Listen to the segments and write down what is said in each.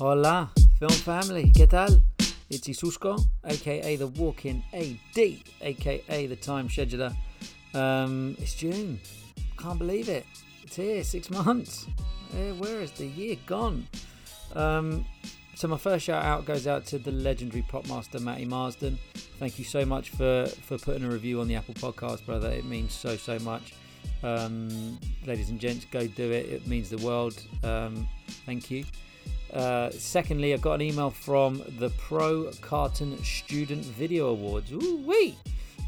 Hola, film family, ¿qué tal? It's Isusko, aka the Walking AD, aka the Time Scheduler. Um, it's June. Can't believe it. It's here, six months. Eh, where is the year gone? Um, so my first shout out goes out to the legendary pop master Matty Marsden. Thank you so much for for putting a review on the Apple Podcast, brother. It means so so much. Um, ladies and gents, go do it. It means the world. Um, thank you. Uh, secondly, I got an email from the Pro Carton Student Video Awards. Ooh wee!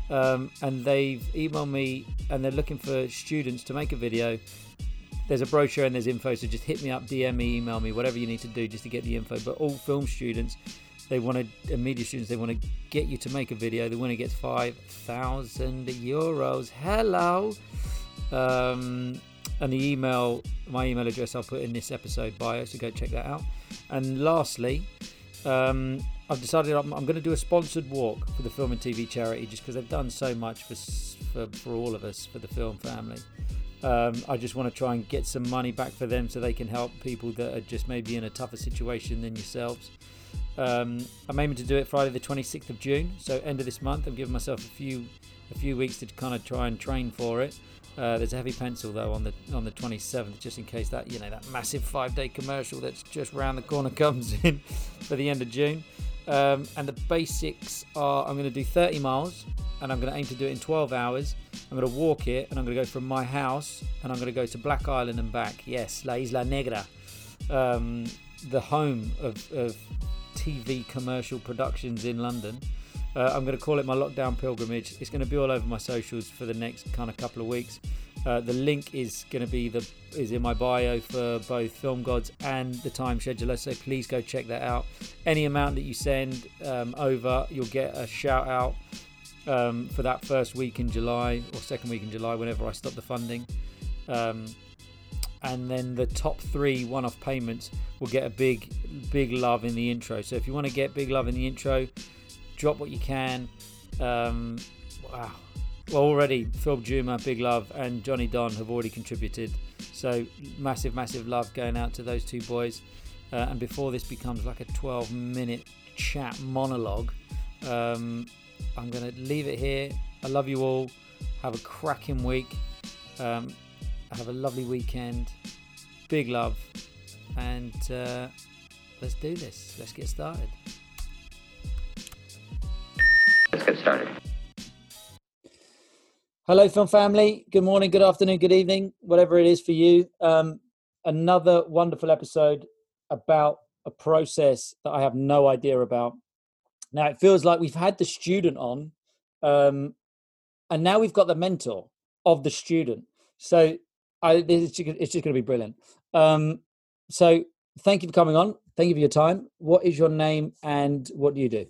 Um, and they've emailed me and they're looking for students to make a video. There's a brochure and there's info, so just hit me up, DM me, email me, whatever you need to do just to get the info. But all film students, they want to, media students, they want to get you to make a video. The winner gets 5,000 euros. Hello! Um, and the email, my email address, I'll put in this episode bio, so go check that out. And lastly, um, I've decided I'm, I'm going to do a sponsored walk for the film and TV charity just because they've done so much for, for, for all of us, for the film family. Um, I just want to try and get some money back for them so they can help people that are just maybe in a tougher situation than yourselves. Um, I'm aiming to do it Friday the 26th of June, so end of this month. I'm giving myself a few a few weeks to kind of try and train for it. Uh, there's a heavy pencil though on the on the 27th, just in case that you know that massive five-day commercial that's just round the corner comes in for the end of June. Um, and the basics are: I'm going to do 30 miles, and I'm going to aim to do it in 12 hours. I'm going to walk it, and I'm going to go from my house, and I'm going to go to Black Island and back. Yes, La Isla Negra, um, the home of, of TV commercial productions in London. Uh, I'm going to call it my lockdown pilgrimage. It's going to be all over my socials for the next kind of couple of weeks. Uh, the link is going to be the is in my bio for both Film Gods and the Time Scheduler. So please go check that out. Any amount that you send um, over, you'll get a shout out um, for that first week in July or second week in July, whenever I stop the funding. Um, and then the top three one-off payments will get a big, big love in the intro. So if you want to get big love in the intro, drop what you can. Um, wow. Well, already Phil Juma, Big Love, and Johnny Don have already contributed. So massive, massive love going out to those two boys. Uh, and before this becomes like a 12 minute chat monologue, um, I'm going to leave it here. I love you all. Have a cracking week. Um, have a lovely weekend. Big love. And uh, let's do this. Let's get started. Let's get started. Hello, film family. Good morning, good afternoon, good evening, whatever it is for you. Um, another wonderful episode about a process that I have no idea about. Now, it feels like we've had the student on, um, and now we've got the mentor of the student. So I, it's just, just going to be brilliant. Um, so thank you for coming on. Thank you for your time. What is your name and what do you do?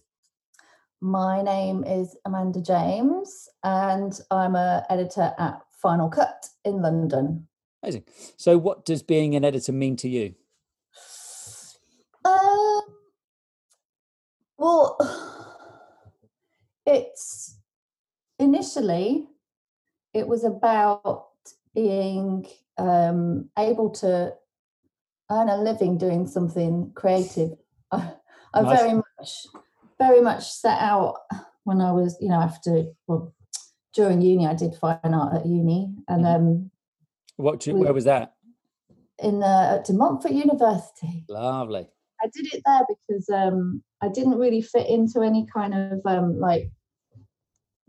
My name is Amanda James, and I'm a editor at Final Cut in London. Amazing. So, what does being an editor mean to you? Um, well, it's initially it was about being um, able to earn a living doing something creative. I, I Nice. very much, very much set out when I was, you know, after well, during uni, I did fine art at uni, and Mhm. um, What? do- We- Where was that? in uh, at De Montfort University. Lovely. I did it there because um, I didn't really fit into any kind of um, like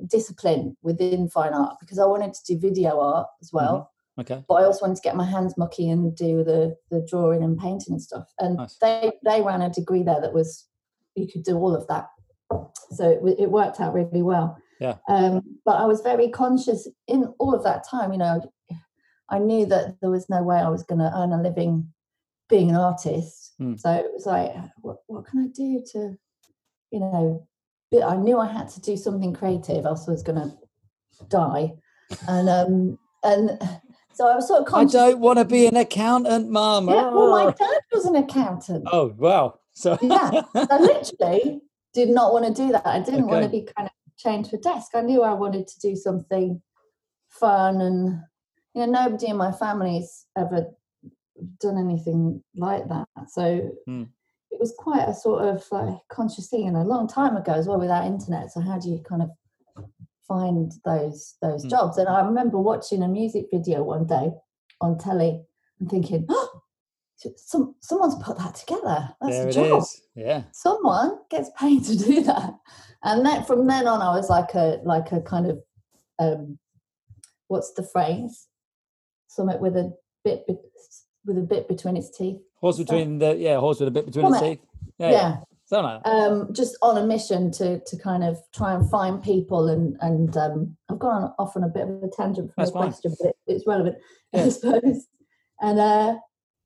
discipline within fine art because I wanted to do video art as well, Okay. but I also wanted to get my hands mucky and do the the drawing and painting and stuff. And Nice. they they ran a degree there that was you could do all of that, so it, it worked out really well. Yeah. Um, but I was very conscious in all of that time. You know, I knew that there was no way I was going to earn a living being an artist. Hmm. So it was like, what, what can I do to, you know, I knew I had to do something creative, else I was going to die. And um, and so I was sort of I don't want to be an accountant, mum. Yeah, well, my dad was an accountant. Oh wow. So Yeah. I literally did not want to do that. I didn't want to be kind of chained to a desk. I knew I wanted to do something fun and you know, nobody in my family's ever done anything like that. So it was quite a sort of like conscious thing and a long time ago as well without internet. So how do you kind of find those those Mm. jobs? And I remember watching a music video one day on telly and thinking, oh, some someone's put that together. That's there a job. is. Yeah. Someone gets paid to do that. And then from then on, I was like a like a kind of um, what's the phrase? Something with a bit with a bit between its teeth. Horse between the yeah, horse with a bit between its Vomit. teeth. Yeah. yeah. yeah. Like um, just on a mission to to kind of try and find people and and um, I've gone off on a bit of a tangent from That's the fine. question, but it, it's relevant, Yeah. I suppose. And uh,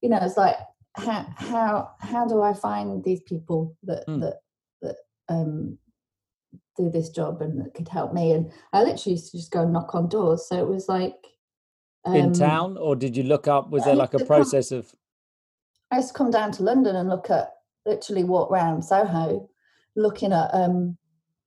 you know, it's like how how how do I find these people that Mm. that that um, do this job and that could help me? And I literally used to just go and knock on doors. So it was like In um, town, or did you look up? Was I there like a to come- process of? I used to come down to London and look at literally walk around Soho, looking at um,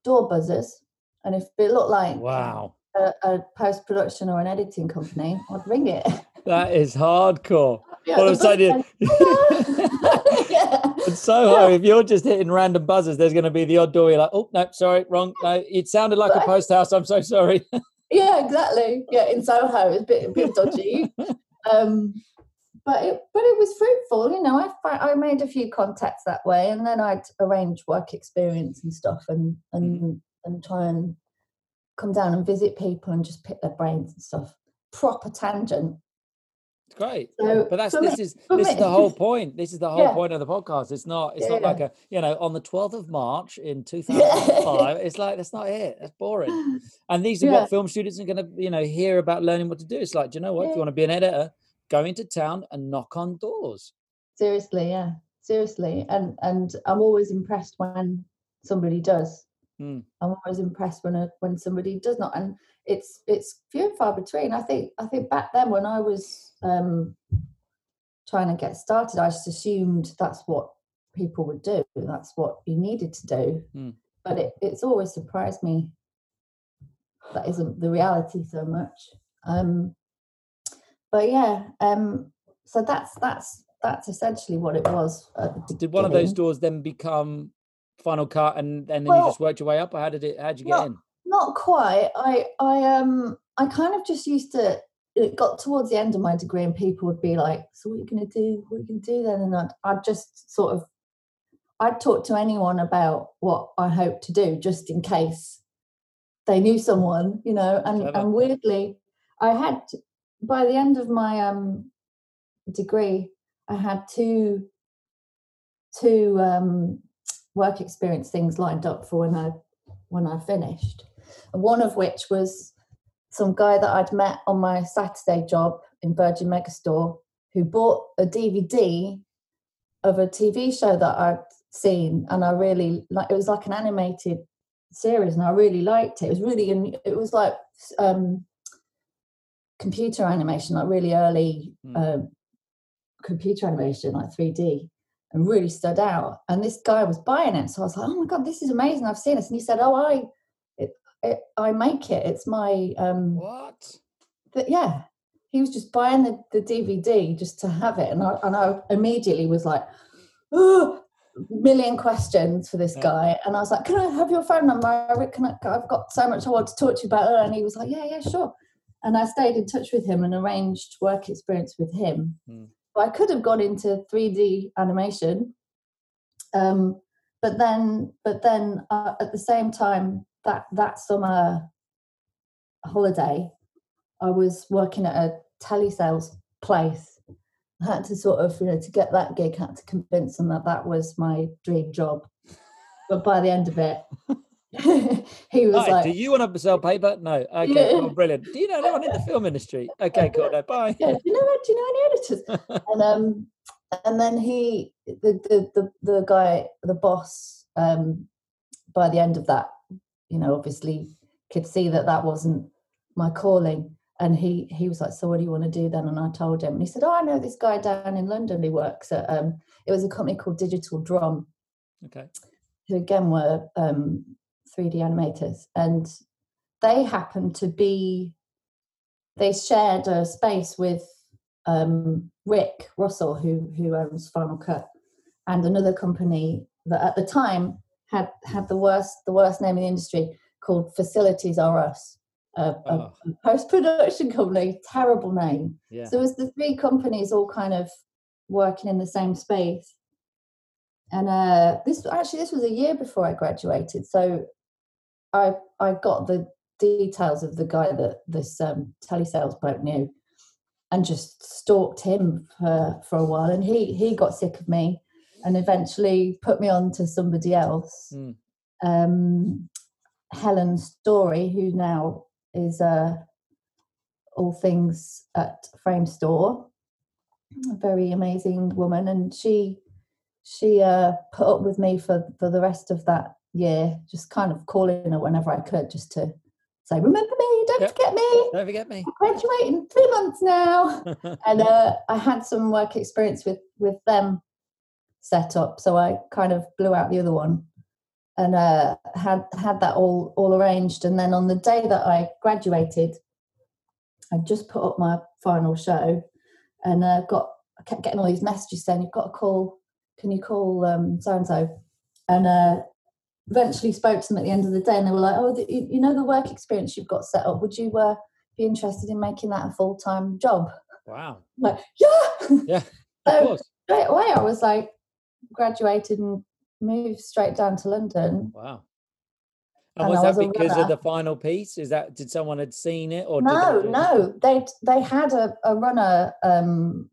door buzzers, and if it looked like Wow, a, a post production or an editing company, I'd ring it. that is hardcore. Yeah, All the of a sudden, buzzer- yeah. in Soho, if you're just hitting random buzzers, there's going to be the odd door. You're like, oh no, sorry, wrong. No, it sounded like a post house. I'm so sorry. yeah, exactly. Yeah, in Soho, it's a bit, a bit dodgy. Um, but it, but it was fruitful. You know, I I made a few contacts that way, and then I'd arrange work experience and stuff, and and and try and come down and visit people and just pick their brains and stuff. Proper tangent. It's great. So But that's this me- is this is the whole point. This is the whole Yeah. point of the podcast. It's not it's Yeah, not like a you know on the 12th of March in 2005. It's like that's not it. That's boring. And these are what film students are going to you know hear about learning what to do. It's like, do you know what? If you want to be an editor, go into town and knock on doors. seriously yeah seriously and and i'm always impressed when somebody does Mm. i'm always impressed when a, when somebody does not and it's it's few and far between i think i think back then when i was um trying to get started i just assumed that's what people would do that's what you needed to do Mm. but it, it's always surprised me that isn't the reality so much um but yeah um so that's that's that's essentially what it was Did one of those doors then become Final Cut, and, and then you just worked your way up, or how did it? How did you get not- in? not quite i i um i kind of just used to it got towards the end of my degree and people would be like so what are you going to do what are you going to do then and I'd, I'd just sort of i'd talk to anyone about what i hope to do just in case they knew someone you know and and weirdly i had by the end of my um degree i had two two um work experience things lined up for when i when i finished one of which was some guy that I'd met on my Saturday job in Virgin Megastore who bought a DVD of a TV show that I'd seen and I really like it was like an animated series and I really liked it. It was really it was like um computer animation, like really early Mm. um computer animation, like 3D, and really stood out. And this guy was buying it. So I was like, oh my god, this is amazing. I've seen this. And he said, Oh, I it, it, I make it. It's my um What? but yeah, he was just buying the, the DVD just to have it, and I and I immediately was like, oh, million questions for this guy, and I was like, can I have your phone number? I Can I, I've got so much I want to talk to you about, and he was like, yeah, yeah, sure. And I stayed in touch with him and arranged work experience with him. Hmm. I could have gone into 3D animation, um, but then, but then uh, at the same time, that that summer holiday, I was working at a telesales place. I had to sort of, you know, to get that gig, had to convince them that that was my dream job. But by the end of it, he was Hi, like, do you want to sell paper? No. Okay, Yeah. cool, brilliant. Do you know anyone in the film industry? Okay, cool. No, bye. yeah, do you know? Do you know any editors? and um, and then he, the the the, the guy, the boss, um, by the end of that, you know, obviously could see that that wasn't my calling. And he he was like, so what do you want to do then? And I told him, and he said, oh, I know this guy down in London who works at um, it was a company called Digital Drum, Okay. who again were um, 3D animators, and they happened to be they shared a space with um, Rick Russell, who who owns Final Cut, and another company that at the time had had the worst the worst name in the industry called Facilities R Us, a, Oh. a post production company. Terrible name. Yeah. So it was the three companies all kind of working in the same space. And uh, this actually this was a year before I graduated, so I I got the details of the guy that this um, telesales bloke knew, and just stalked him for for a while. And he he got sick of me, and eventually put me on to somebody else. Mm. Um, Helen Story, who now is uh, all things at Framestore, a very amazing woman, and she she uh, put up with me for for the rest of that year, just kind of calling her whenever I could, just to say, "Remember me? Don't Yep. forget me. Don't forget me. I graduate in three months now." and uh, I had some work experience with with them set up, so I kind of blew out the other one and uh, had had that all all arranged. And then on the day that I graduated, I just put up my final show, and uh, got I kept getting all these messages saying you've got to call. Can you call so and so? And uh, eventually spoke to them at the end of the day, and they were like, "Oh, the, you know the work experience you've got set up. Would you uh, be interested in making that a full time job?" wow. I'm like, yeah. Yeah. Of So course. straight away, I was like, graduated and moved straight down to London. Wow. And And was that was because of the final piece? Is that did someone had seen it or No, they, no, they they had a, a runner. Um,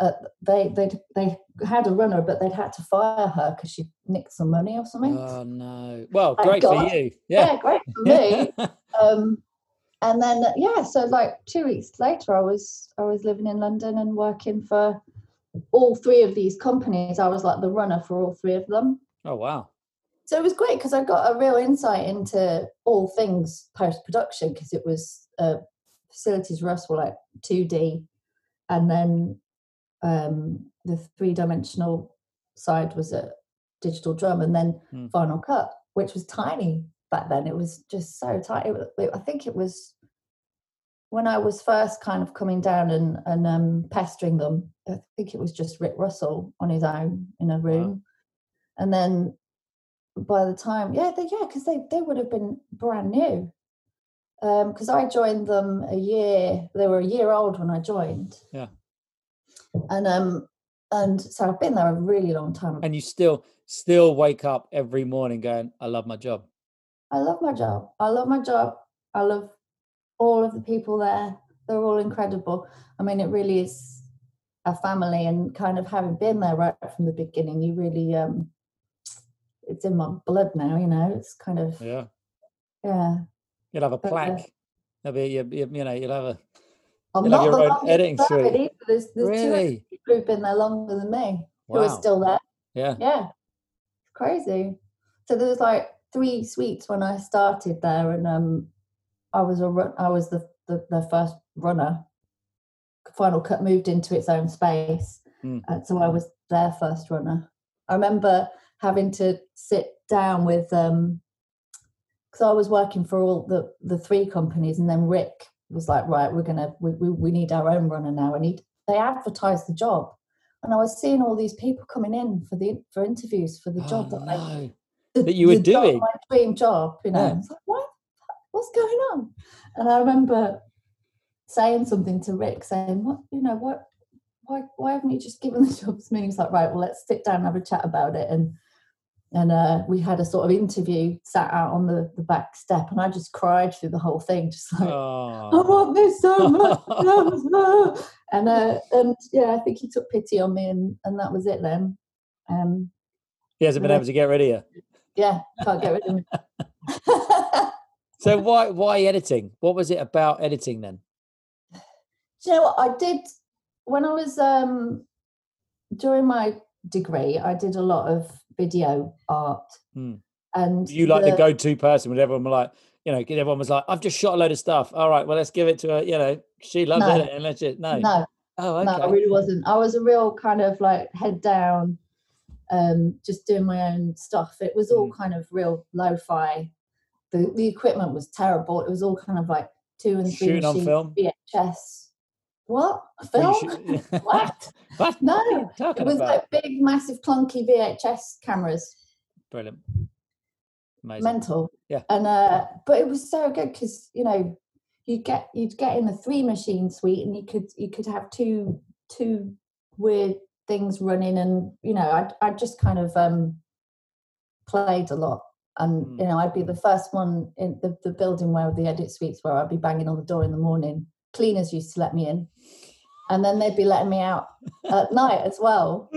uh, they they they had a runner, but they'd had to fire her because she nicked some money or something. Oh no. Well, Thank great for you. yeah. Yeah. great for me. um, and then uh, yeah, so like two weeks later, I was I was living in London and working for all three of these companies. I was like the runner for all three of them. oh wow. So it was great because I got a real insight into all things post production because it was uh, facilities R Us were like 2D, and then um, the three dimensional side was a digital drum, and then Hmm. Final Cut, which was tiny back then. It was just so tiny. It, it- I think it was when I was first kind of coming down and and um, pestering them. I think it was just Rick Russell on his own in a room, and then by the time yeah they, yeah because they they would have been brand new because I joined them a year they were a year old when I joined Yeah. And um and so I've been there a really long time. And you still still wake up every morning going, I love my job. I love my job. I love my job. I love all of the people there. They're all incredible. I mean it really is a family and kind of having been there right from the beginning you really um it's in my blood now you know? It's kind of Yeah. yeah. You'll have a But, uh, plaque. There'll be you, you, you know, you'll have a I'm have not your the own editing suite. There's, there's two really. people who've been there longer than me who are still there. Yeah. Yeah, crazy. So there was like three suites when I started there, and um, I was a run, I was the, the the first runner. Final Cut moved into its own space, Mm. and so I was their first runner. I remember having to sit down with um because I was working for all the the three companies, and then Rick was like, "Right, we're gonna we we, we need our own runner now," and he they advertised the job, and I was seeing all these people coming in for the for interviews for the Oh, job that I no. the, That you were the job- doing. my dream job. You know, Yeah. I like, what? What's going on? And I remember saying something to Rick, saying, "What? You know, what? Why? Why haven't you just given the job to me?" He was like, "Right, well, let's sit down and have a chat about it." And and uh, we had a sort of interview, sat out on the the back step, and I just cried through the whole thing, just like. I Oh. want this so much. and uh, and yeah, I think he took pity on me, and and that was it then. Um, He hasn't been able to get rid of you. yeah, can't get rid of me. So why why editing? What was it about editing then? Do you know what I did when I was um during my degree? I did a lot of video art, Hmm. and You like the, the- go-to person when everyone were like, you know, everyone was like, I've just shot a load of stuff. All right, well, let's give it to her. You know, she loved No. it, and let's just no. No, Oh, okay. no, I really wasn't. I was a real kind of like head down, um, just doing my own stuff. It was Mm. all kind of real lo-fi. The the equipment was terrible. It was all kind of like two and three Shooting on film? VHS, what Well, film? what? what? No, It was about? like big, massive, clunky VHS cameras. Brilliant. Amazing. mental. Yeah. And uh, but it was so good because you know you'd get you'd get in a three machine suite and you could you could have two two weird things running and you know I I just kind of um played a lot and Mm. you know I'd be the first one in the, the building where the edit suites were I'd be banging on the door in the morning cleaners used to let me in and then they'd be letting me out at night as well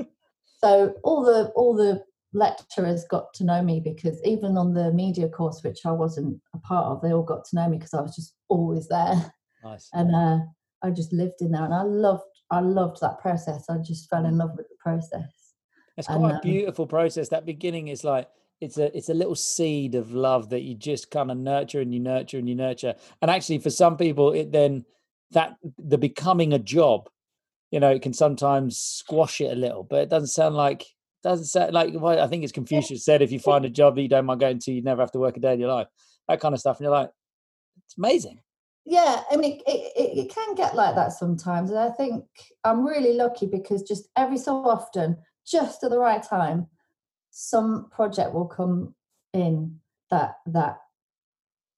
so all the all the lecturers got to know me because even on the media course which i wasn't a part of they all got to know me because i was just always there Nice. and uh, i just lived in there and i loved i loved that process i just fell in love with the process It's and, quite a um, beautiful process. That beginning is like it's a it's a little seed of love that you just kind of nurture and you nurture and you nurture. And actually, for some people, it then that the becoming a job, you know, it can sometimes squash it a little. But it doesn't sound like doesn't sound like well, I think it's Confucius said if you find a job that you don't mind going to, you never have to work a day in your life. That kind of stuff, and you're like, it's amazing. yeah i mean it, it, it, it can get like that sometimes and i think i'm really lucky because just every so often just at the right time some project will come in that that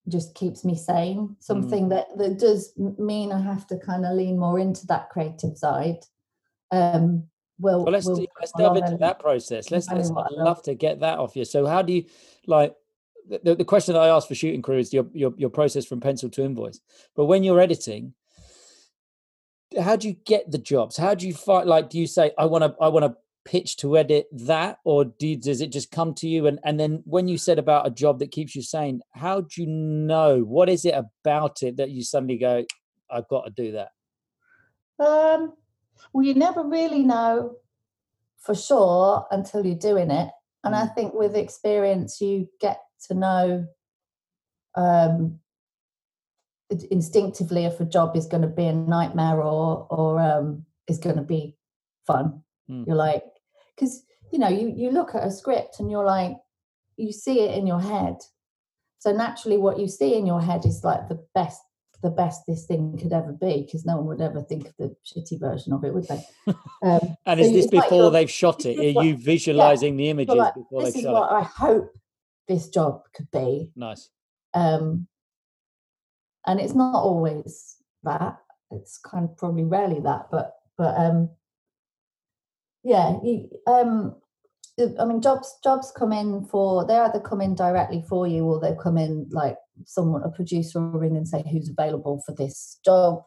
just keeps me sane something that that does mean i have to kind of lean more into that creative side um will Well, let's will do- let's delve into that process. Let's, let's I'd love to get that off you. So, how do you like the, the- the question that I asked for shooting crew is your, your your process from pencil to invoice. But when you're editing, how do you get the jobs? How do you find like? Do you say I want to I want to pitch to edit that, or you, does it just come to you? And and then when you said about a job that keeps you sane, how do you know what is it about it that you suddenly go, I've got to do that? Um, well, you never really know for sure until you're doing it. And I think with experience, you get to know um, instinctively if a job is going to be a nightmare or or um, is going to be fun. Mm. You're like, because you know, you you look at a script and you're like, you see it in your head. So naturally, what you see in your head is like the best the best this thing could ever be because no one would ever think of the shitty version of it, would they? Um, And is this it's like before they've shot it Are you visualizing the images like, before this they've is shot what I hope this job could be. Nice. Um, and it's not always that. It's kind of probably rarely that, but but um, yeah, you, um, I mean, jobs jobs come in for they either come in directly for you or they come in like someone a producer will ring and say who's available for this job,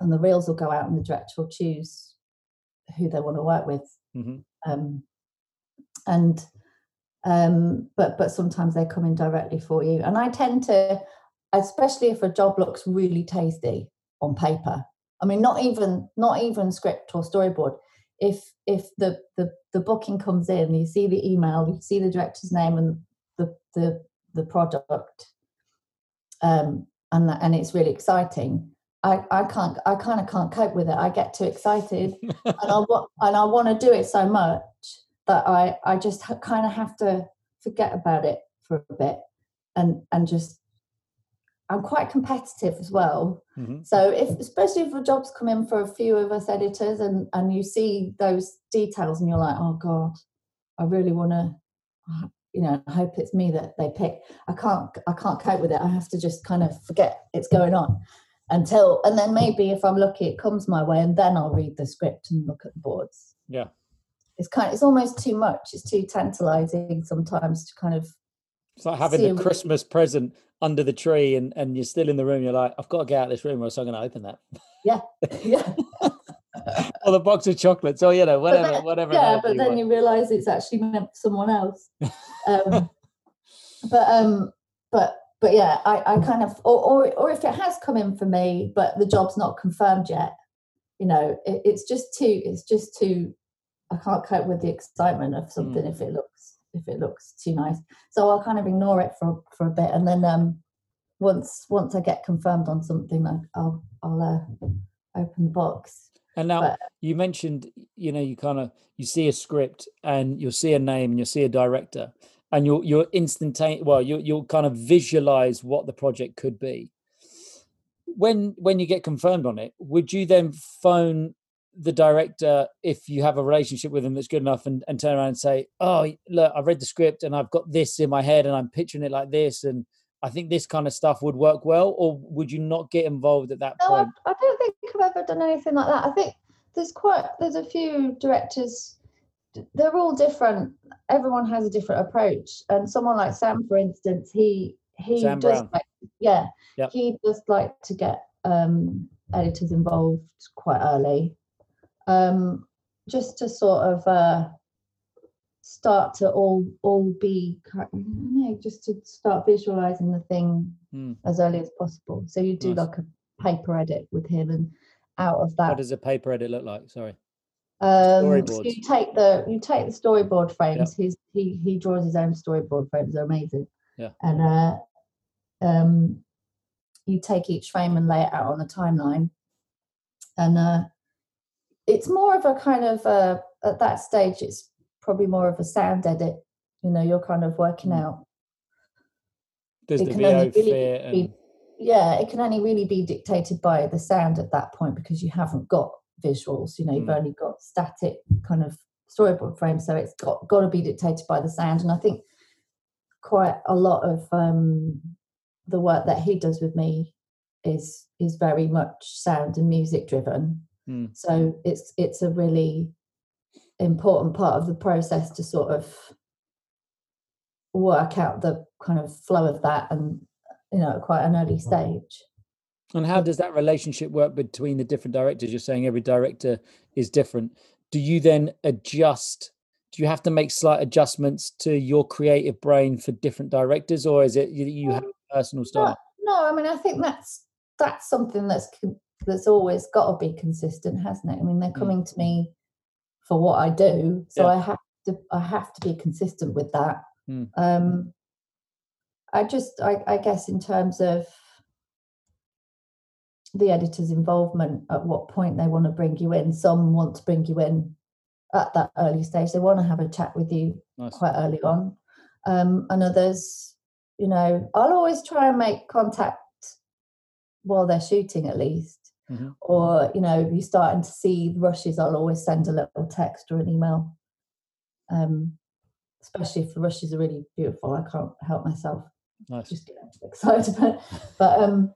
and the reels will go out and the director will choose who they want to work with. Hmm um, and um, but but sometimes they come in directly for you. And i tend to especially if a job looks really tasty on paper i mean not even not even script or storyboard if if the the, the booking comes in you see the email you see the director's name and the the the product um and that, and it's really exciting I, I can't I kind of can't cope with it. I get too excited and I want and I want to do it so much that I I just ha- kind of have to forget about it for a bit and and just I'm quite competitive as well. Mhm. So if especially if a job's come in for a few of us editors and and you see those details and you're like, oh god, I really want to, you know, I hope it's me that they pick. I can't I can't cope with it. I have to just kind of forget it's going on until and then maybe if I'm lucky it comes my way and then I'll read the script and look at the boards. Yeah. It's kind it's almost too much. It's too tantalizing sometimes to kind of It's like having the Christmas present under the tree and, and you're still in the room. You're like, I've got to get out of this room or else I'm going to open that. yeah. yeah. or the box of chocolates or, you know, whatever, then- whatever. yeah, but you then want. you realise it's actually meant for someone else. Um, but um, but but yeah, I, I kind of or, or or if it has come in for me, but the job's not confirmed yet, you know, it, it's just too it's just too. I can't cope with the excitement of something if it looks if it looks too nice. So I'll kind of ignore it for for a bit, and then um, once once I get confirmed on something, I, I'll I'll uh, open the box. And now But- you mentioned, you know, you kind of you see a script and you'll see a name and you'll see a director and you'll you'll instantaneous well, you you'll kind of visualize what the project could be. when when you get confirmed on it, would you then phone the director if you have a relationship with them that's good enough and, and turn around and say, "Oh, look, I've read the script and I've got this in my head and I'm picturing it like this and I think this kind of stuff would work well," or would you not get involved at that No, I, point? I don't think I've ever done anything like that. I think there's quite there's a few directors. They're all different. Everyone has a different approach. And someone like Sam, for instance, he he Sam does Brown. like yeah, Yep. he does like to get um, editors involved quite early, um, just to sort of uh, start to all all be know, just to start visualizing the thing Hmm. as early as possible. So you do Nice. like a paper edit with him, and out of that, What does a paper edit look like? Sorry. um, so you take the you take the storyboard frames. He's he he draws his own storyboard frames. They're amazing. Yeah. And uh, um, you take each frame and lay it out on the timeline, and uh, it's more of a kind of uh, at that stage. It's probably more of a sound edit. You know, you're kind of working Mm. out Does It the VO really fit? be- And, yeah, it can only really be dictated by the sound at that point because you haven't got visuals. You know, you've Mm. only got static kind of storyboard frames, so it's got got to be dictated by the sound. And I think quite a lot of um, the work that he does with me is is very much sound and music driven. Mm. So it's it's a really important part of the process to sort of work out the kind of flow of that and you know at quite an early stage and how does that relationship work between the different directors? You're saying every director is different. Do you then adjust? Do you have to make slight adjustments to your creative brain for different directors, or is it you, you have a personal style? no i mean i think that's that's something that's that's always got to be consistent hasn't it i mean they're Mm. coming to me for what i do so Yeah. i have to i have to be consistent with that Mm. um i just I, I guess in terms of the editor's involvement at what point they want to bring you in some want to bring you in at that early stage they want to have a chat with you Nice. quite early on. Um, and others, you know, I'll always try and make contact while they're shooting at least. Mhm. Or, you know, if you're starting to see rushes, I'll always send a little text or an email. Um, especially if the rushes are really beautiful. I can't help myself Nice. just get excited about it. But um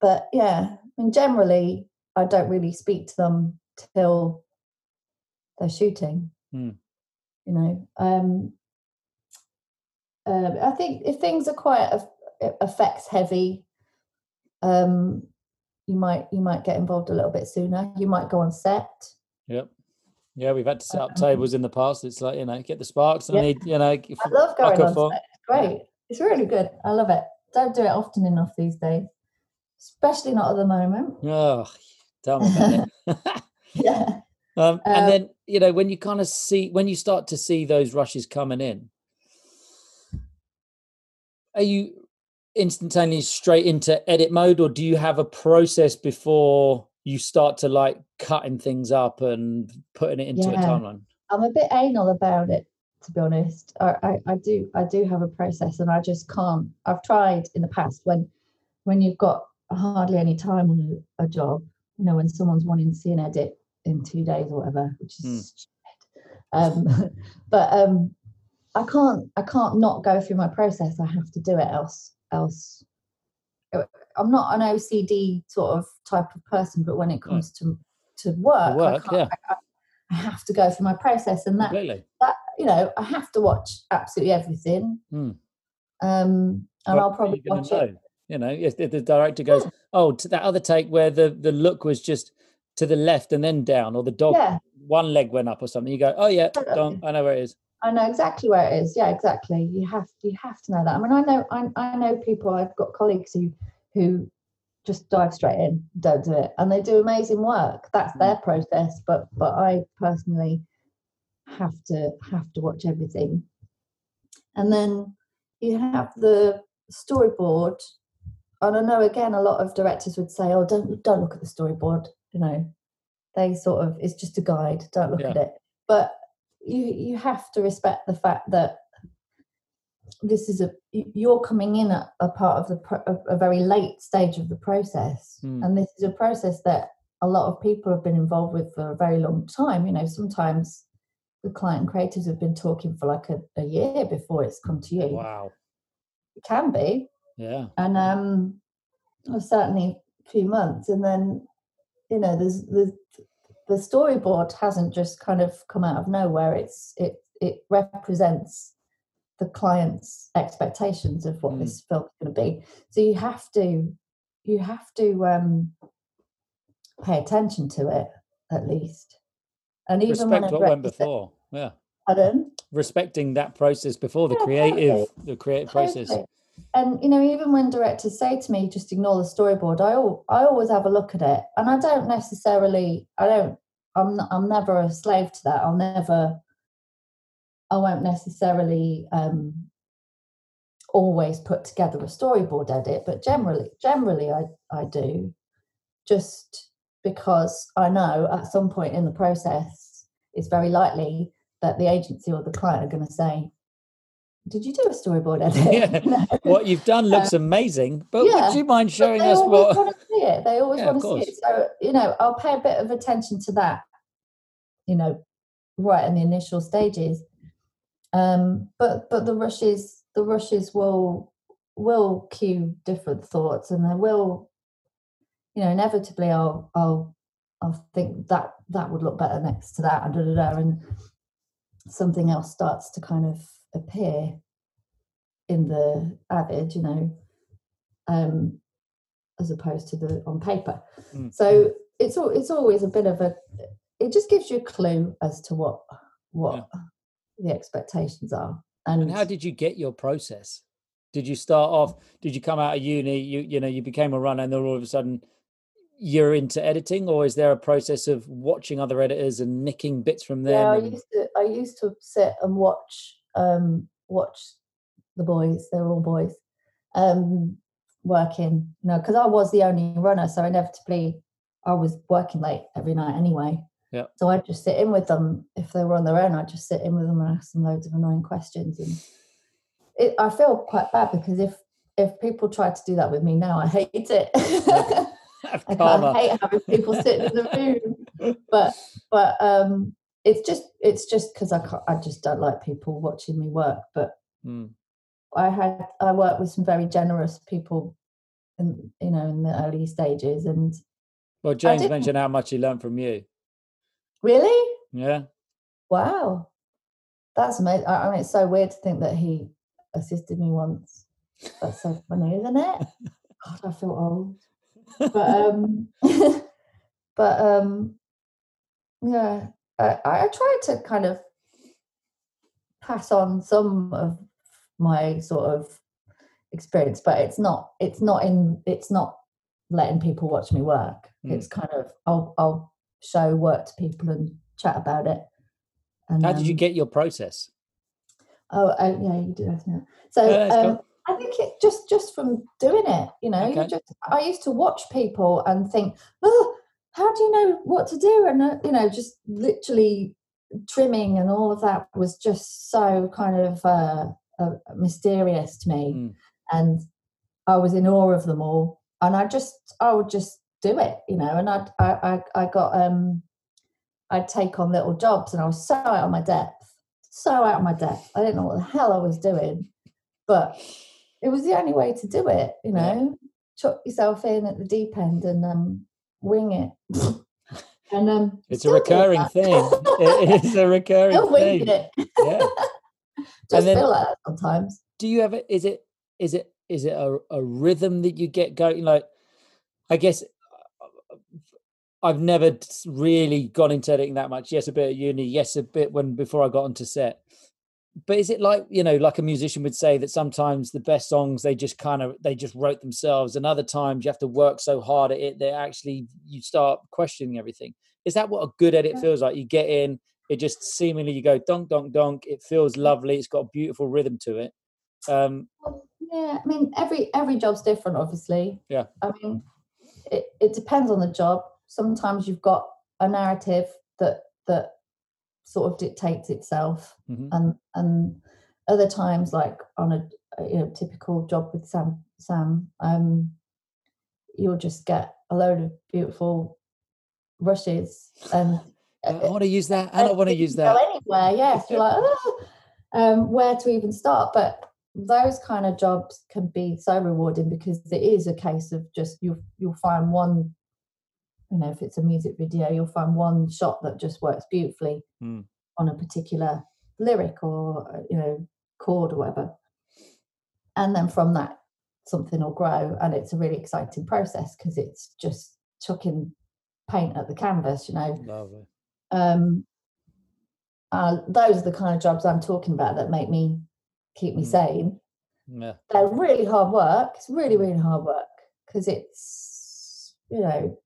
but yeah, I mean generally I don't really speak to them till they're shooting. Hmm. You know. Um uh, I think if things are quite eff- effects heavy, um you might you might get involved a little bit sooner. You might go on set. Yep. Yeah, we've had to set up Um, tables in the past. It's like you know, get the sparks. I Yeah. need you know. I love going on for- set. It's great. It's really good. I love it. Don't do it often enough these days. Especially not at the moment. Oh, tell me about it. Yeah. Um, and Um, then you know when you kind of see when you start to see those rushes coming in, are you instantaneously straight into edit mode, or do you have a process before you start to like cutting things up and putting it into a timeline? I'm a bit anal about it, to be honest. I, I, I do I do have a process, and I just can't. I've tried in the past when when you've got hardly any time on a, job. You know, when someone's wanting to see an edit in two days or whatever, which is Hmm. stupid. Um, but um, I can't I can't not go through my process. I have to do it else else. uh, I'm not an OCD sort of type of person, but when it comes to to work, work, I, yeah. I, I have to go through my process, and that Completely. that you know I have to watch absolutely everything. Hmm. Um, and Well, I'll probably watch it. You know, if the, director goes, "Oh, to that other take where the the look was just to the left and then down, or the dog Yeah, one leg went up or something," you go, "Oh yeah, done. I know where it is." I know exactly where it is. Yeah, exactly. You have you have to know that. I mean, I know I, I know people. I've got colleagues who who just dive straight in, don't do it, and they do amazing work. That's their mm. process. But but I personally have to have to watch everything, and then you have the storyboard. And I know again, a lot of directors would say, "Oh, don't don't look at the storyboard." You know, they sort of it's just a guide. Don't look Yeah. at it. But you you have to respect the fact that this is a you're coming in at a part of the pro- a, very late stage of the process, Mm. and this is a process that a lot of people have been involved with for a very long time. You know, sometimes the client creators have been talking for like a, a year before it's come to you. Wow. It can be, Yeah. and um, or certainly a few months, and then you know, there's the the storyboard hasn't just kind of come out of nowhere. It's it it represents the client's expectations of what Mm. this film's going to be. So you have to you have to um, pay attention to it at least. And even Respect what went before. Yeah. Pardon? Respecting that process before the Yeah, creative, totally. the creative process. And you know, even when directors say to me, "Just ignore the storyboard," I al- I always have a look at it, and I don't necessarily, I don't, I'm I'm never a slave to that. I'll never, I won't necessarily um, always put together a storyboard edit, but generally, generally, I I do, just because I know at some point in the process, it's very likely that the agency or the client are going to say, "Did you do a storyboard edit?" Yeah. What you've done looks amazing, but yeah, would you mind showing they us always what? want to see it. They always Yeah, want to see it. So you know, I'll pay a bit of attention to that. You know, right in the initial stages. Um, but but the rushes, the rushes will will cue different thoughts, and they will, you know, inevitably I'll I'll I'll think that that would look better next to that, and da, da, da, and something else starts to kind of appear in the avid, you know, um, as opposed to the on paper. Mm, So it's al- it's always a bit of a. It just gives you a clue as to what what the expectations are. And, And how did you get your process? Did you start off? Did you come out of uni? You you know you became a runner, and then all of a sudden you're into editing, or is there a process of watching other editors and nicking bits from them? yeah, I used to I used to sit and watch um watch the boys. They're all boys. Um, working, you know, because I was the only runner, so inevitably I was working late every night anyway. Yeah. So I'd just sit in with them if they were on their own. I'd just sit in with them and ask them loads of annoying questions. And it, I feel quite bad because if if people try to do that with me now, I hate it. I Karma. hate having people sit in the room. But but um, it's just it's just because I can't, I just don't like people watching me work. But Mm. I had I worked with some very generous people, in you know in the early stages. And Well, James mentioned how much he learned from you. really, Yeah. wow, that's amazing. I I mean, it's so weird to think that he assisted me once. That's so funny, isn't it? God, I feel old. But um, but um, yeah, I, I try to kind of pass on some of my sort of experience, but it's not it's not in it's not letting people watch me work. Mm. It's kind of I'll I'll show work to people and chat about it. And How did you um, get your process? Oh, oh yeah, you do that. So Yeah, um. I think it just just from doing it, you know, you just I used to watch people and think, oh, how do you know what to do? And uh, you know, just literally trimming and all of that was just so kind of uh, uh, mysterious to me, Mm. and I was in awe of them all. And I just I would just do it, you know, and I'd, I I I got um I'd take on little jobs, and I was so out of my depth, so out of my depth. I didn't know what the hell I was doing, but it was the only way to do it. You Yeah. know, chuck yourself in at the deep end and um, wing it. and um, It's a recurring thing. It is a recurring Still winging thing. it. Yeah. Just then- feel like that sometimes. do you ever is it is it is it a, a rhythm that you get going like i guess uh, i've never really gone into editing that much yes a bit at uni yes a bit when before i got onto set but is it like you know like a musician would say that sometimes the best songs they just kind of they just wrote themselves and other times you have to work so hard at it that actually you start questioning everything is that what a good edit feels like you get in it just seemingly you go donk donk donk it feels lovely it's got a beautiful rhythm to it um yeah, I mean, every every job's different, obviously. Yeah. I mean, it, it depends on the job. Sometimes you've got a narrative that that sort of dictates itself, mhm. and and other times, like on a, you know typical job with Sam, Sam, um, you'll just get a load of beautiful rushes and I want to use that. I don't want to use go that. anywhere. Yes, you're like, "Ah," um, where to even start? But those kind of jobs can be so rewarding because it is a case of just you'll you'll find one, you know, if it's a music video, you'll find one shot that just works beautifully Mm. on a particular lyric or uh, you know chord or whatever, and then from that something will grow, and it's a really exciting process because it's just chucking paint at the canvas, you know Lovely. um uh, those are the kind of jobs I'm talking about that make me keep me Mm. sane. Yeah. They're really hard work. It's really, really hard work because it's you know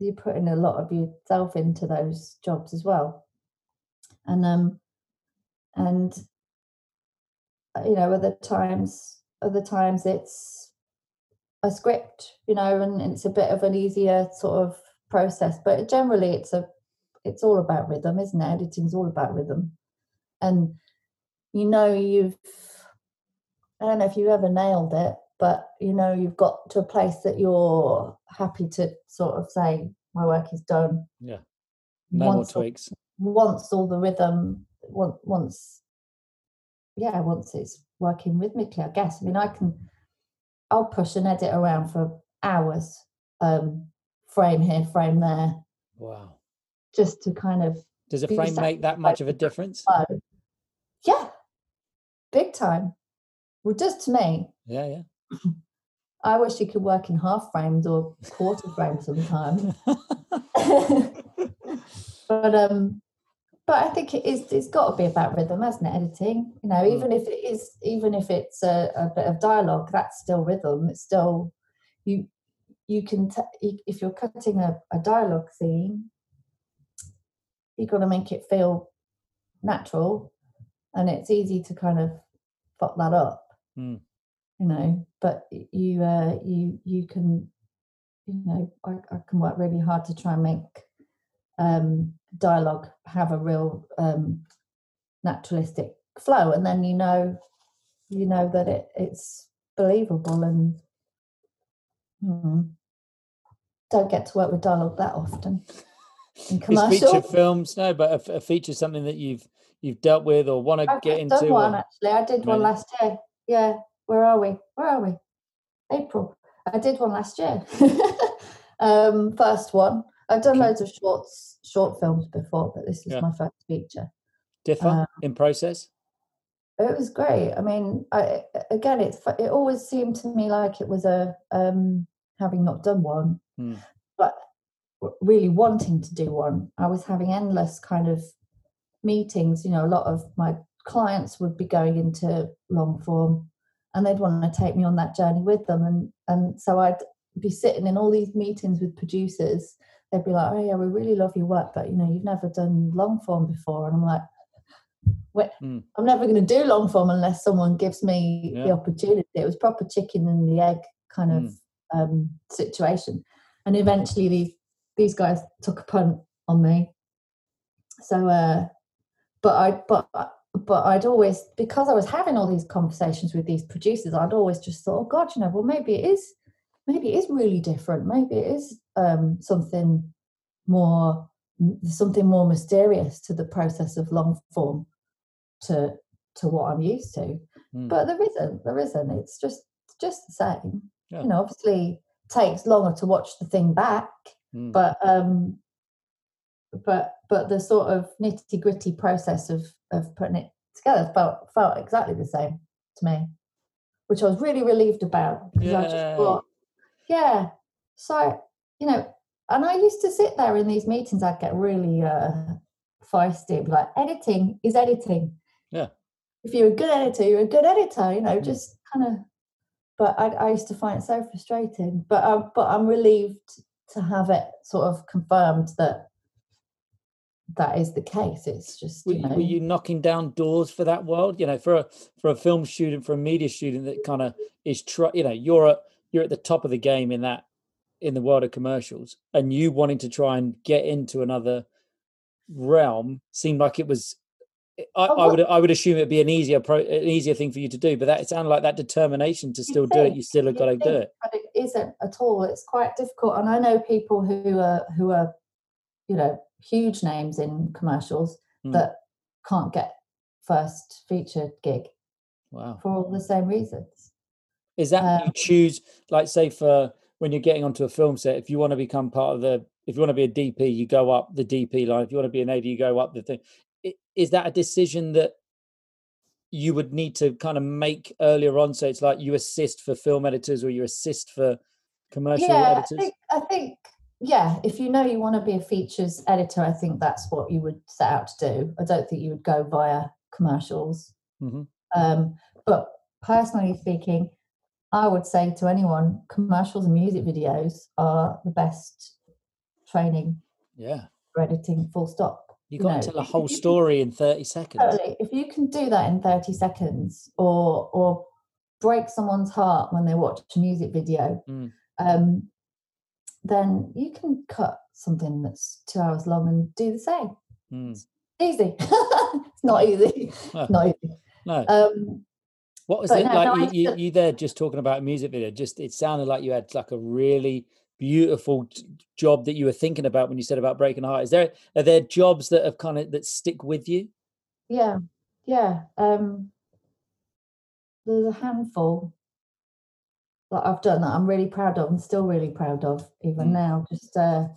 you're putting a lot of yourself into those jobs as well, and um and uh, you know other times other times it's a script you know and it's a bit of an easier sort of process but generally it's a it's all about rhythm isn't it? Editing's all about rhythm. And you know you've i don't know if you've ever nailed it but you know you've got to a place that you're happy to sort of say my work is done Yeah. No more once all, tweaks. once all the rhythm once once yeah once it's working rhythmically i guess i mean i can i'll push and edit around for hours um frame here frame there Wow. just to kind of Does a frame make that much of a difference? flow. Yeah, big time. Well, just to me, Yeah, yeah. I wish you could work in half frames or quarter frames sometimes. but um, but I think it is. It's got to be about rhythm, hasn't it? Editing, you know, Mm. even if it is, even if it's a, a bit of dialogue, that's still rhythm. It's still you. You can t- if you're cutting a, a dialogue scene, you've got to make it feel natural, and it's easy to kind of fuck that up Mm. You know but you uh you you can you know I, I can work really hard to try and make um dialogue have a real um naturalistic flow and then you know you know that it it's believable and hmm, don't get to work with dialogue that often in Is feature commercial films no, but a feature something that you've you've dealt with or want to I've get into? done one or- actually. I did one last year. Yeah. Where are we? Where are we? April. I did one last year. um, first one. I've done Okay. loads of shorts, short films before, but this is Yeah. my first feature. differ uh, in process? It was great. I mean, I, again, fu- it always seemed to me like it was a um, having not done one, Hmm. but really wanting to do one. I was having endless kind of meetings. You know, a lot of my clients would be going into long form, and they'd want to take me on that journey with them. And and so I'd be sitting in all these meetings with producers. They'd be like, "Oh yeah, we really love your work, but you know, you've never done long form before." And I'm like, "What? Mm. I'm never going to do long form unless someone gives me the opportunity." It was proper chicken and the egg kind of Mm. um, situation. And eventually, these these guys took a punt on me. So, uh, but I but I- but I'd always because I was having all these conversations with these producers, I'd always just thought, oh God, you know, well maybe it is, maybe it is really different. Maybe it is um, something more something more mysterious to the process of long form to to what I'm used to. Mm. But there isn't. There isn't. It's just just the same. Yeah. You know, obviously takes longer to watch the thing back, Mm. but um but but the sort of nitty gritty process of of putting it together felt felt exactly the same to me, which I was really relieved about because I just thought, yeah. So you know, and I used to sit there in these meetings. I'd get really uh, feisty, and be like, editing is editing. Yeah. If you're a good editor, you're a good editor. You know, Mm. just kind of. But I, I used to find it so frustrating. But I, but I'm relieved to have it sort of confirmed that that is the case. It's just Were, you know, were you knocking down doors for that world? You know, for a for a film student, for a media student that kind of is try. You know, you're at you're at the top of the game in that in the world of commercials, and you wanting to try and get into another realm seemed like it was eh, I, Oh, I would I would assume it'd be an easier pro, an easier thing for you to do, but that it sounded like that determination to still do it. You still have got to do it. but it isn't at all. It's quite difficult, and I know people who are who are, you know, huge names in commercials Mm. that can't get first featured gig Wow. for all the same reasons. Is that Um, you choose, like, say, for when you're getting onto a film set, if you want to become part of the, if you want to be a DP, you go up the DP line. If you want to be an AD, you go up the thing. Is that a decision that you would need to kind of make earlier on? So it's like you assist for film editors or you assist for commercial yeah, I editors. think, I think, yeah, if you know you want to be a features editor, I think that's what you would set out to do. I don't think you would go via commercials. Mhm. Um, but personally speaking, I would say to anyone, commercials and music videos are the best training Yeah, for editing. Full stop. you You got know, to tell a whole can- story in thirty seconds. Totally. If you can do that in 30 seconds or or break someone's heart when they watch a music video, Mm. um, then you can cut something that's two hours long and do the same. Mm. Easy. it's not easy. No. Not easy. No, Um, What was it no, like? no, you, you, you there just talking about a music video? Just it sounded like you had like a really beautiful job that you were thinking about when you said about breaking heart. Is there are there jobs that have kind of that stick with you? yeah, yeah. Um, there's a handful that I've done that I'm really proud of and still really proud of even Mm. now. Just uh,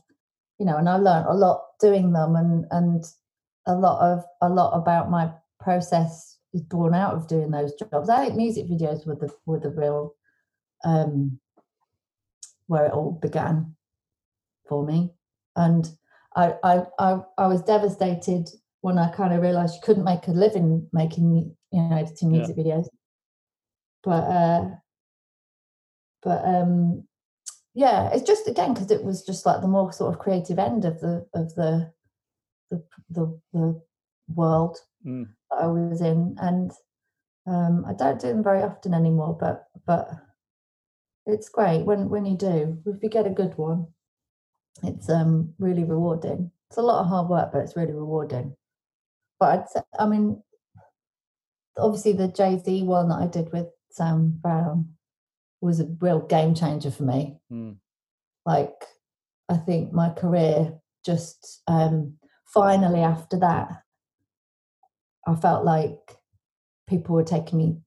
you know, and I learned a lot doing them and and a lot of a lot about my process is born out of doing those jobs. I think music videos were the were the real um where it all began for me. And I I I, I was devastated when I kind of realized you couldn't make a living making you know editing Yeah. music videos. But uh but um yeah it's just again because it was just like the more sort of creative end of the of the the the, the world Mm. that I was in. And um I don't do them very often anymore but but it's great when when you do. If you get a good one it's um really rewarding. It's a lot of hard work but it's really rewarding. But I'd say, I mean obviously the Jay-Z one that I did with Sam Brown was a real game changer for me Mm. like i think my career just um finally after that i felt like people were taking me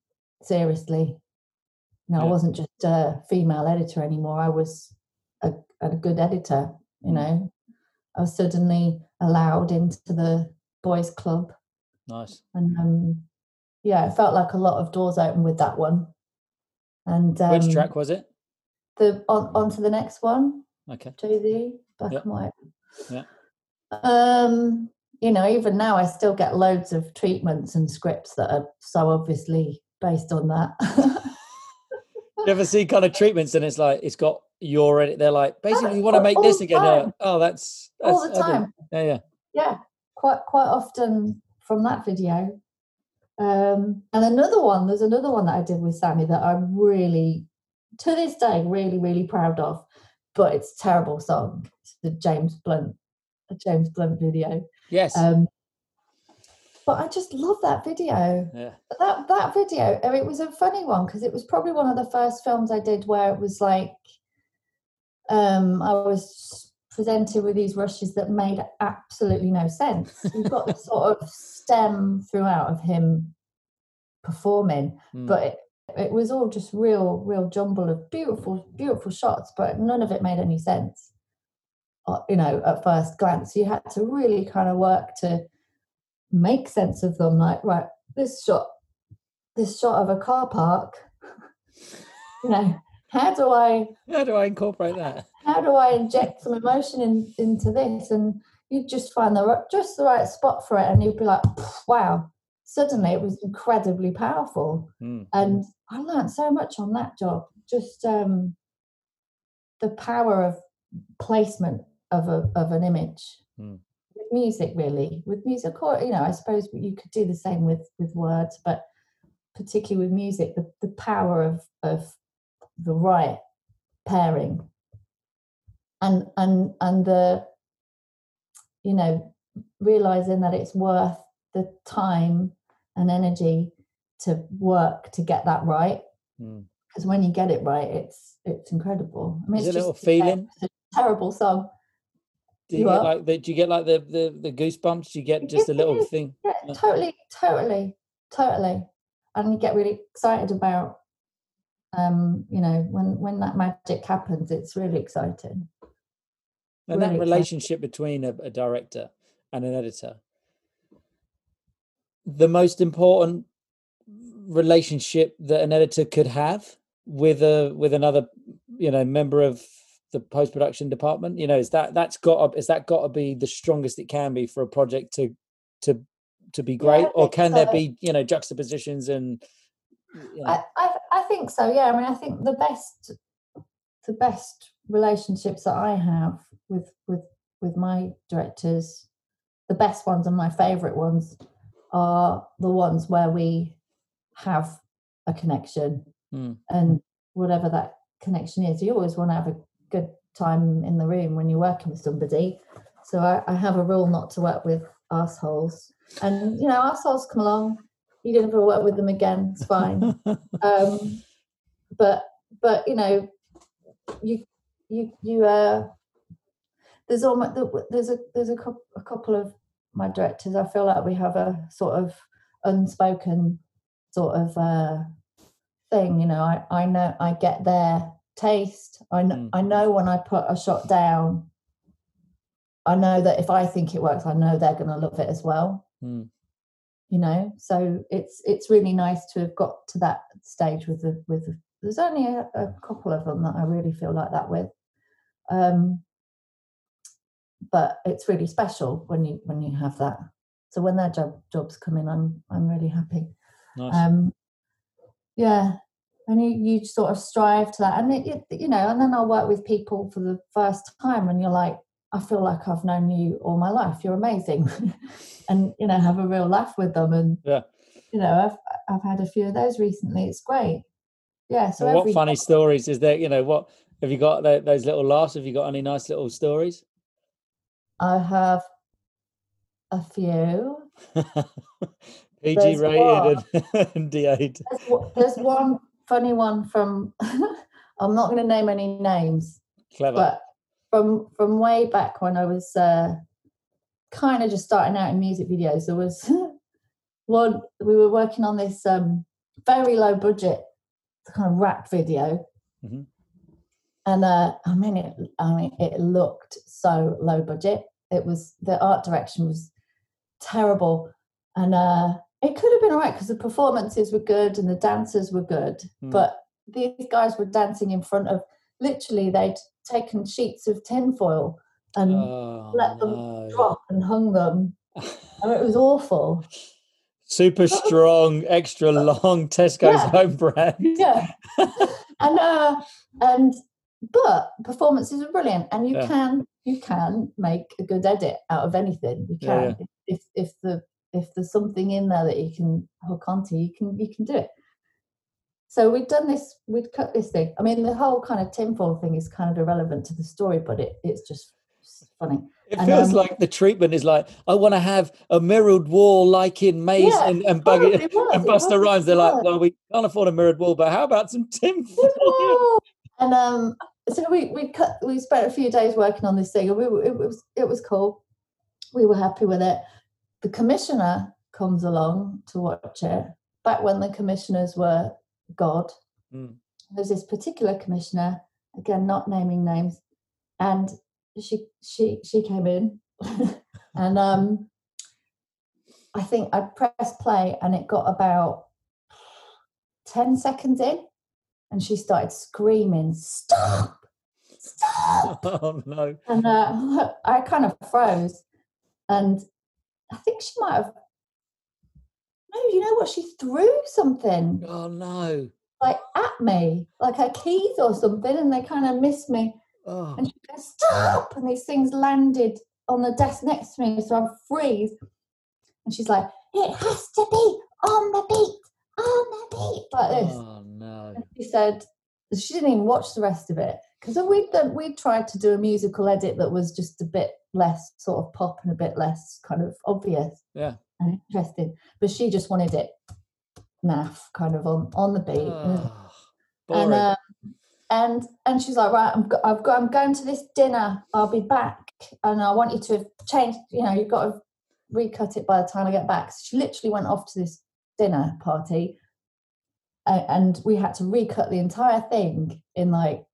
seriously no i Yeah. wasn't just a female editor anymore i was a, a good editor you Mm. know i was suddenly allowed into the boys club Nice. and um yeah it felt like a lot of doors open with that one and um, Which track was it? the on, on to the next one Okay. Jay Z, black Yep. and white. Yeah. Um, you know, even now I still get loads of treatments and scripts that are so obviously based on that. You ever see kind of treatments and it's like it's got your edit? They're like basically you want to make all this again. Like, oh, that's, All the time. Yeah, yeah. yeah, quite quite often from that video. Um, and another one, there's another one that I did with Sammy that I'm really, to this day, really, really proud of. But it's a terrible song. It's the James Blunt, a James Blunt video. Yes. Um, but I just love that video. yeah. that that video I mean, it was a funny one because it was probably one of the first films i did where it was like um i was presented with these rushes that made absolutely no sense you've got the sort of stem throughout of him performing Mm. but it, it was all just real real jumble of beautiful beautiful shots but none of it made any sense uh, you know at first glance you had to really kind of work to make sense of them like right this shot this shot of a car park you know how do i How do I incorporate that? How do i inject some emotion in, into this? And you'd just find the just the right spot for it and you'd be like wow. Suddenly it was incredibly powerful. Mm. and i learned so much on that job. Just um the power of placement of a of an image. Mm. with music really. With music or you know i suppose you could do the same with with words but particularly with music the, the power of of the right pairing and and and the you know realizing that it's worth the time and energy to work to get that right. Mm. Because when you get it right, it's it's incredible. I mean, Is it's it a little just feeling? It's a terrible song. Do you, You get like the, do you get like the, the, the goosebumps? Do you get just a little thing? Yeah. totally, totally, totally. And you get really excited about, um, you know, when when that magic happens, it's really exciting. And really that relationship between a, a director and an editor, the most important relationship that an editor could have with a with another, you know, member of the post production department. You know, is that that's got to, is that got to be the strongest it can be for a project to to to be Yeah, great, or think can there be you know juxtapositions and you know, I, I I think so. Yeah, I mean, I think the best the best relationships that I have with with with my directors, the best ones and my favorite ones are the ones where we have a connection Hmm. and whatever that connection is, you always want to have a good time in the room when you're working with somebody. So I, I have a rule not to work with assholes. And you know, assholes come along, you don't ever work with them again, it's fine um but but you know you you you uh there's almost there's a there's a, cou- a couple of my directors i feel like we have a sort of unspoken sort of uh thing you know i i know i get their taste i know Mm. i know when i put a shot down i know that if i think it works i know they're going to love it as well Hmm. you know so it's it's really nice to have got to that stage with the with the, there's only a, a couple of them that i really feel like that with um but it's really special when you when you have that so when their job jobs come in i'm i'm really happy nice. um yeah and you, you sort of strive to that and it, it, you know and then i'll work with people for the first time and you're like i feel like i've known you all my life you're amazing and you know have a real laugh with them and Yeah. you know i've i've had a few of those recently it's great yeah so Well, what funny stories is there? You know, what have you got tho- those little laughs? Have you got any nice little stories? i have a few PG There's rated and, and D8. there's, there's one funny one from i'm not going to name any names Clever. but from from way back when I was uh, kind of just starting out in music videos, there was one we were working on this um, very low budget kind of rap video, Mhm. and uh, I mean it. I mean it looked so low budget. It was the art direction was terrible, and uh, it could have been alright because the performances were good and the dancers were good, Hmm. but these guys were dancing in front of literally they'd taken sheets of tinfoil and oh, let them no. drop and hung them. I mean, it was awful. Super strong, extra long Tesco's Yeah. home brand. Yeah. and uh and but performances are brilliant and you Yeah. can you can make a good edit out of anything. You Yeah, can if if the if there's something in there that you can hook onto, you can you can do it. So we'd done this, we'd cut this thing. I mean, the whole kind of tinfoil thing is kind of irrelevant to the story, but it, it's just funny. It And, feels um, like the treatment is like, I want to have a mirrored wall like in Mase Yeah, and, and Buggy was, and Busta Rhymes. They're like, well, we can't afford a mirrored wall, but how about some? Woo! and um, so we we cut. We spent a few days working on this thing, and we were, it was it was cool. We were happy with it. The commissioner comes along to watch it. Back when the commissioners were God, Mm. there's this particular commissioner. Again, not naming names, and she she she came in, and um, I think I pressed play, and it got about ten seconds in, and she started screaming, "Stop! Stop!" Oh no. and uh, I kind of froze, and I think she might have. No, you know what? She threw something Oh no. like at me, like her keys or something, and they kind of missed me. Oh. And she goes, "Stop!" And these things landed on the desk next to me, so I freeze. And she's like, "It has to be on the beat, on the beat," like this. Oh no. And she said she didn't even watch the rest of it because we'd done, we'd tried to do a musical edit that was just a bit less sort of pop and a bit less kind of obvious. Yeah. and interesting. But she just wanted it naff, kind of on on the beat. Oh, and uh, boring. And and she's like, right, I'm go- I've got I'm going to this dinner. I'll be back, and I want you to have changed. You know, you've got to recut it by the time I get back. So she literally went off to this dinner party, and we had to recut the entire thing in like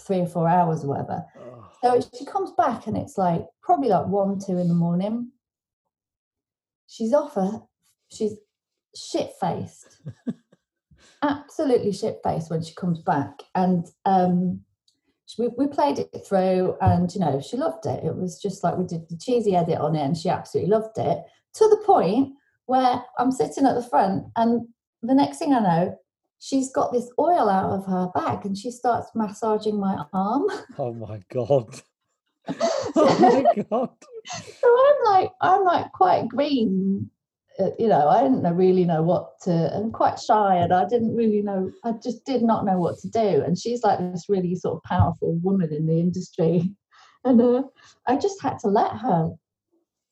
three or four hours or whatever. Oh. So she comes back, and it's like probably like one, two in the morning. She's off her. She's shit faced absolutely shit faced when she comes back and um we, we played it through and you know she loved it it was just like we did the cheesy edit on it and she absolutely loved it to the point where i'm sitting at the front and the next thing i know she's got this oil out of her bag and she starts massaging my arm oh my god. oh my god. so i'm like i'm like quite green you know i didn't really know what to and quite shy and i didn't really know i just did not know what to do and she's like this really sort of powerful woman in the industry and uh, i just had to let her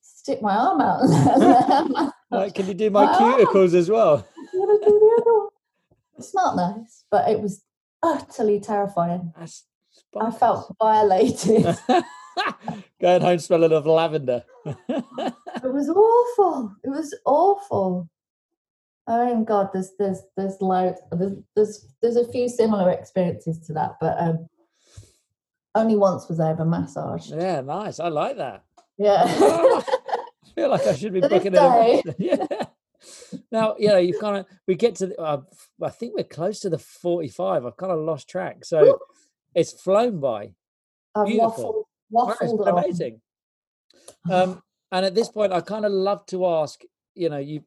stick my arm out and Like, can you do my cuticles as well? wanna do the other one. it's not nice but it was utterly terrifying i felt violated. Going home smelling of lavender. It was awful. It was awful. Oh my God, there's there's there's loads there's there's there's a few similar experiences to that, but um only once was I ever massaged. yeah, nice. I like that. Yeah. I feel like I should be booking it. Yeah. Now, you know, you kind of we get to. the- Uh, I think we're close to the forty-five. I've kind of lost track, so Ooh. it's flown by. I've Beautiful. waffled, Wow, it's waffled amazing. Um, and at this point, I kind of love to ask, you know, you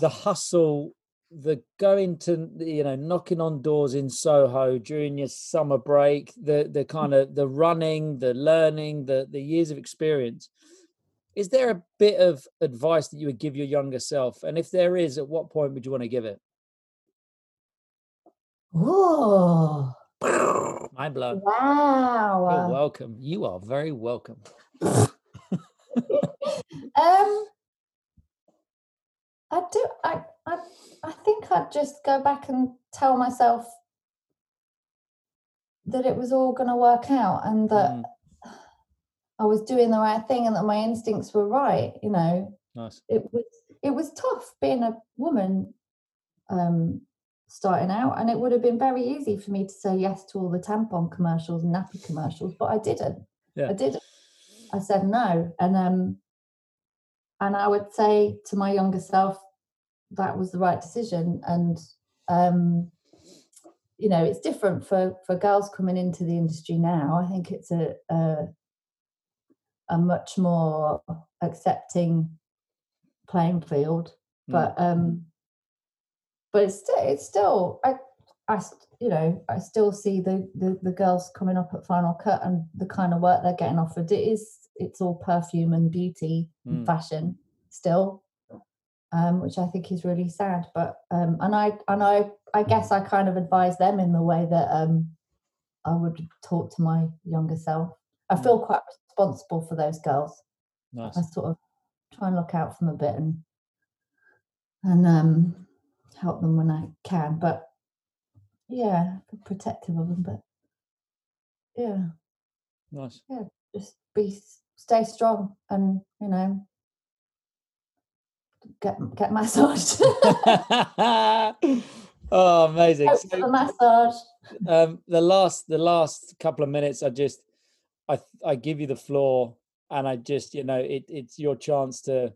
the hustle, the going to, you know, knocking on doors in Soho during your summer break, the the mm. kind of the running, the learning, the the years of experience. Is there a bit of advice that you would give your younger self? And if there is, at what point would you want to give it? Oh Mind blown. wow. You're welcome. You are very welcome. Um, I do. I, I, I think I'd just go back and tell myself that it was all going to work out and that Mm, I was doing the right thing and that my instincts were right. You know, nice. it was it was tough being a woman um, starting out, and it would have been very easy for me to say yes to all the tampon commercials and nappy commercials, but I didn't. Yeah. I didn't. I said no, and um, and I would say to my younger self that was the right decision, and um, you know, it's different for for girls coming into the industry now. I think it's a a, a much more accepting playing field, Mm. but um, but it's still it's still I I you know I still see the, the the girls coming up at Final Cut and the kind of work they're getting offered. It is it's all perfume and beauty Mm. and fashion still, um, which I think is really sad. But um, and I and I I guess I kind of advise them in the way that um, I would talk to my younger self. I Mm. feel quite responsible for those girls. Nice. I sort of try and look out for them a bit and and um, help them when I can. But yeah, protective of them. But yeah, Nice. Yeah, just be stay strong and you know get get massaged. oh, amazing. So, the massage. um, the last the last couple of minutes, I just I I give you the floor, and I just you know it it's your chance to.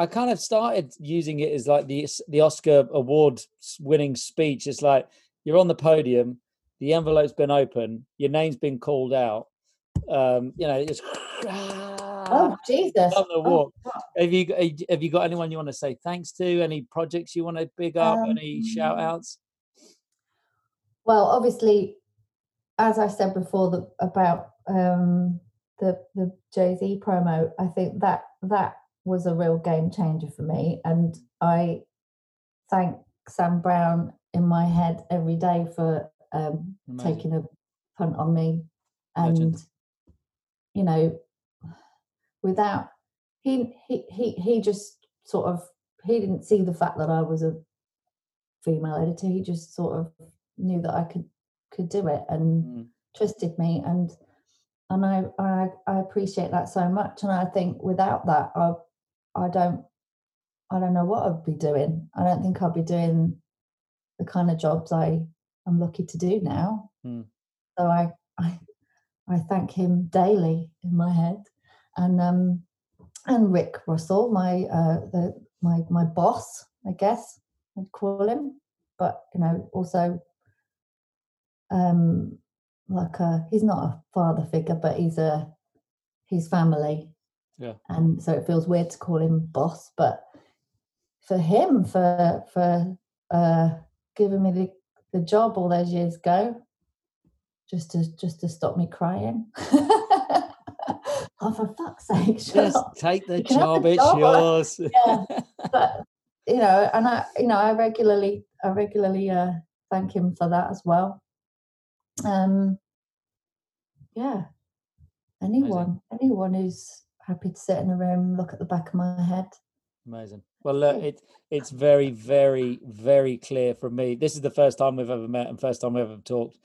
I kind of started using it as like the the Oscar award winning speech. It's like you're on the podium, the envelope's been open, your name's been called out. Um, you know, it's Oh Jesus! Oh. Have you got- have you got anyone you want to say thanks to? Any projects you want to big up? any shout Um, outs? well, obviously, as I said before, the, about um, the the Jay Z promo, I think that that was a real game changer for me, and I thank Sam Brown in my head every day for um, taking a punt on me, and Legend. you know, without he he he he just sort of he didn't see the fact that I was a female editor. He just sort of knew that I could could do it and Mm. trusted me and and I, I I appreciate that so much. And I think without that, I I don't I don't know what I'd be doing. I don't think I'd be doing the kind of jobs I am lucky to do now. Mm. So I I I thank him daily in my head, and um and Rick Russell, my uh the my my boss, I guess I'd call him, but you know also um like a he's not a father figure, but he's a he's family. Yeah. And so it feels weird to call him boss, but for him, for for uh giving me the, the job all those years ago, just to just to stop me crying. oh, for fuck's sake, Just up. take the You job, the it's job. yours. Yeah. But you know, and I, you know, I regularly, I regularly uh, thank him for that as well. Um, yeah. Anyone, anyone who's happy to sit in a room, look at the back of my head. Amazing. Well, look, it it's very, very, very clear from me. This is the first time we've ever met and first time we've ever talked,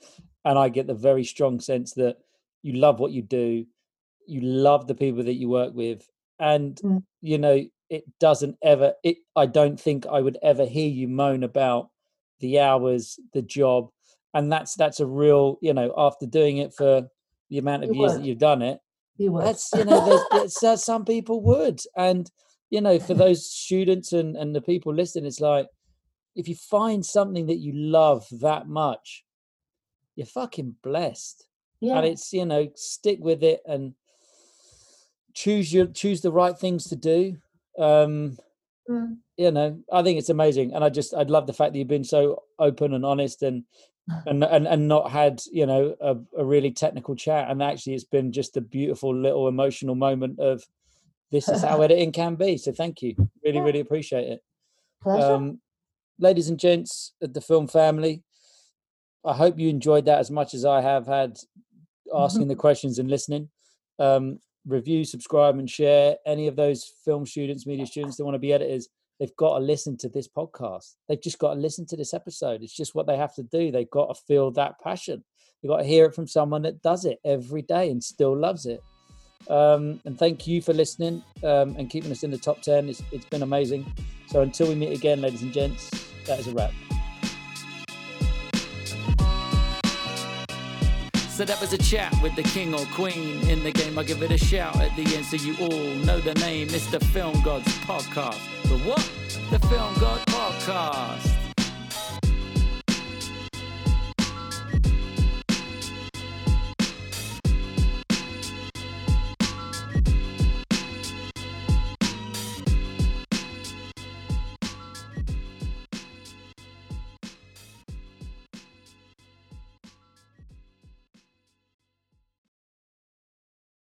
and I get the very strong sense that you love what you do, you love the people that you work with, and Mm. you know it doesn't ever. It I don't think I would ever hear you moan about the hours, the job, and that's that's a real you know after doing it for the amount of You years that you've done it You would. that's you know there's, there's uh, some people would and you know for those students and and the people listening it's like if you find something that you love that much you're fucking blessed yeah. and it's you know stick with it and choose your choose the right things to do um Mm. you know i think it's amazing and i just i'd love the fact that you've been so open and honest and and and, and not had you know a, a really technical chat and actually it's been just a beautiful little emotional moment of this is how editing can be so thank you. Really Yeah. really appreciate it. Pleasure. um ladies and gents at the film family i hope you enjoyed that as much as i have had asking the questions and listening. Um review subscribe and share any of those film students media students that want to be editors. They've got to listen to this podcast. They've just got to listen to this episode. It's just what they have to do. They've got to feel that passion. They've got to hear it from someone that does it every day and still loves it um, and thank you for listening um, and keeping us in the top 10 it's, it's been amazing so until we meet again ladies and gents that is a wrap So that was a chat with the king or queen in the game. I give it a shout at the end so you all know the name. It's the Film Gods Podcast. The what? The Film God Podcast.